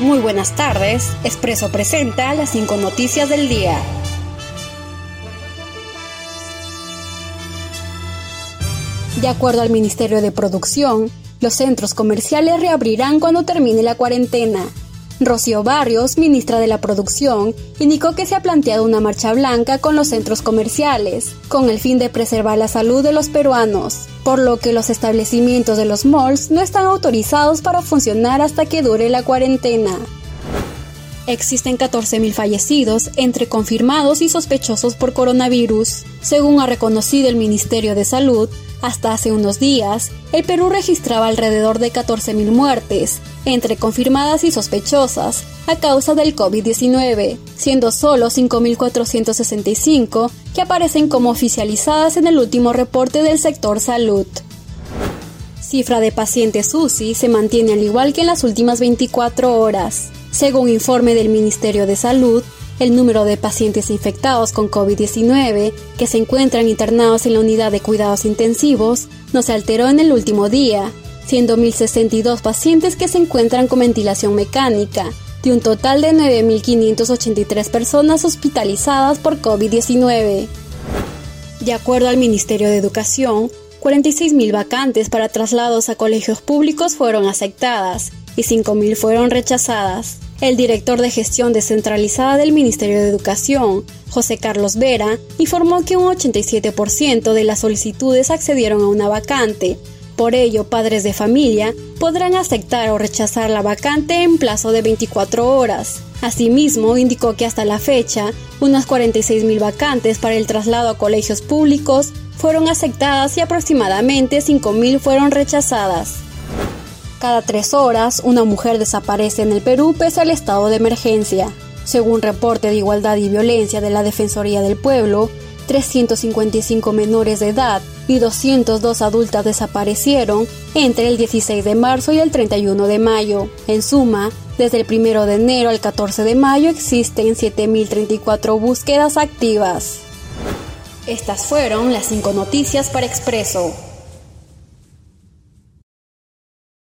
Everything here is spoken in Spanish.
Muy buenas tardes. Expreso presenta las cinco noticias del día. De acuerdo al Ministerio de Producción, los centros comerciales reabrirán cuando termine la cuarentena. Rocío Barrios, ministra de la Producción, indicó que se ha planteado una marcha blanca con los centros comerciales, con el fin de preservar la salud de los peruanos, por lo que los establecimientos de los malls no están autorizados para funcionar hasta que dure la cuarentena. Existen 14.000 fallecidos entre confirmados y sospechosos por coronavirus. Según ha reconocido el Ministerio de Salud, hasta hace unos días, el Perú registraba alrededor de 14.000 muertes, entre confirmadas y sospechosas, a causa del COVID-19, siendo solo 5.465 que aparecen como oficializadas en el último reporte del sector salud. Cifra de pacientes UCI se mantiene al igual que en las últimas 24 horas. Según informe del Ministerio de Salud, el número de pacientes infectados con COVID-19 que se encuentran internados en la unidad de cuidados intensivos no se alteró en el último día, siendo 1.062 pacientes que se encuentran con ventilación mecánica, de un total de 9.583 personas hospitalizadas por COVID-19. De acuerdo al Ministerio de Educación, 46.000 vacantes para traslados a colegios públicos fueron aceptadas y 5.000 fueron rechazadas. El director de gestión descentralizada del Ministerio de Educación, José Carlos Vera, informó que un 87% de las solicitudes accedieron a una vacante. Por ello, padres de familia podrán aceptar o rechazar la vacante en plazo de 24 horas. Asimismo, indicó que hasta la fecha, unas 46.000 vacantes para el traslado a colegios públicos fueron aceptadas y aproximadamente 5.000 fueron rechazadas. Cada tres horas, una mujer desaparece en el Perú pese al estado de emergencia. Según reporte de Igualdad y Violencia de la Defensoría del Pueblo, 355 menores de edad y 202 adultas desaparecieron entre el 16 de marzo y el 31 de mayo. En suma, desde el 1 de enero al 14 de mayo existen 7.034 búsquedas activas. Estas fueron las cinco noticias para Expreso.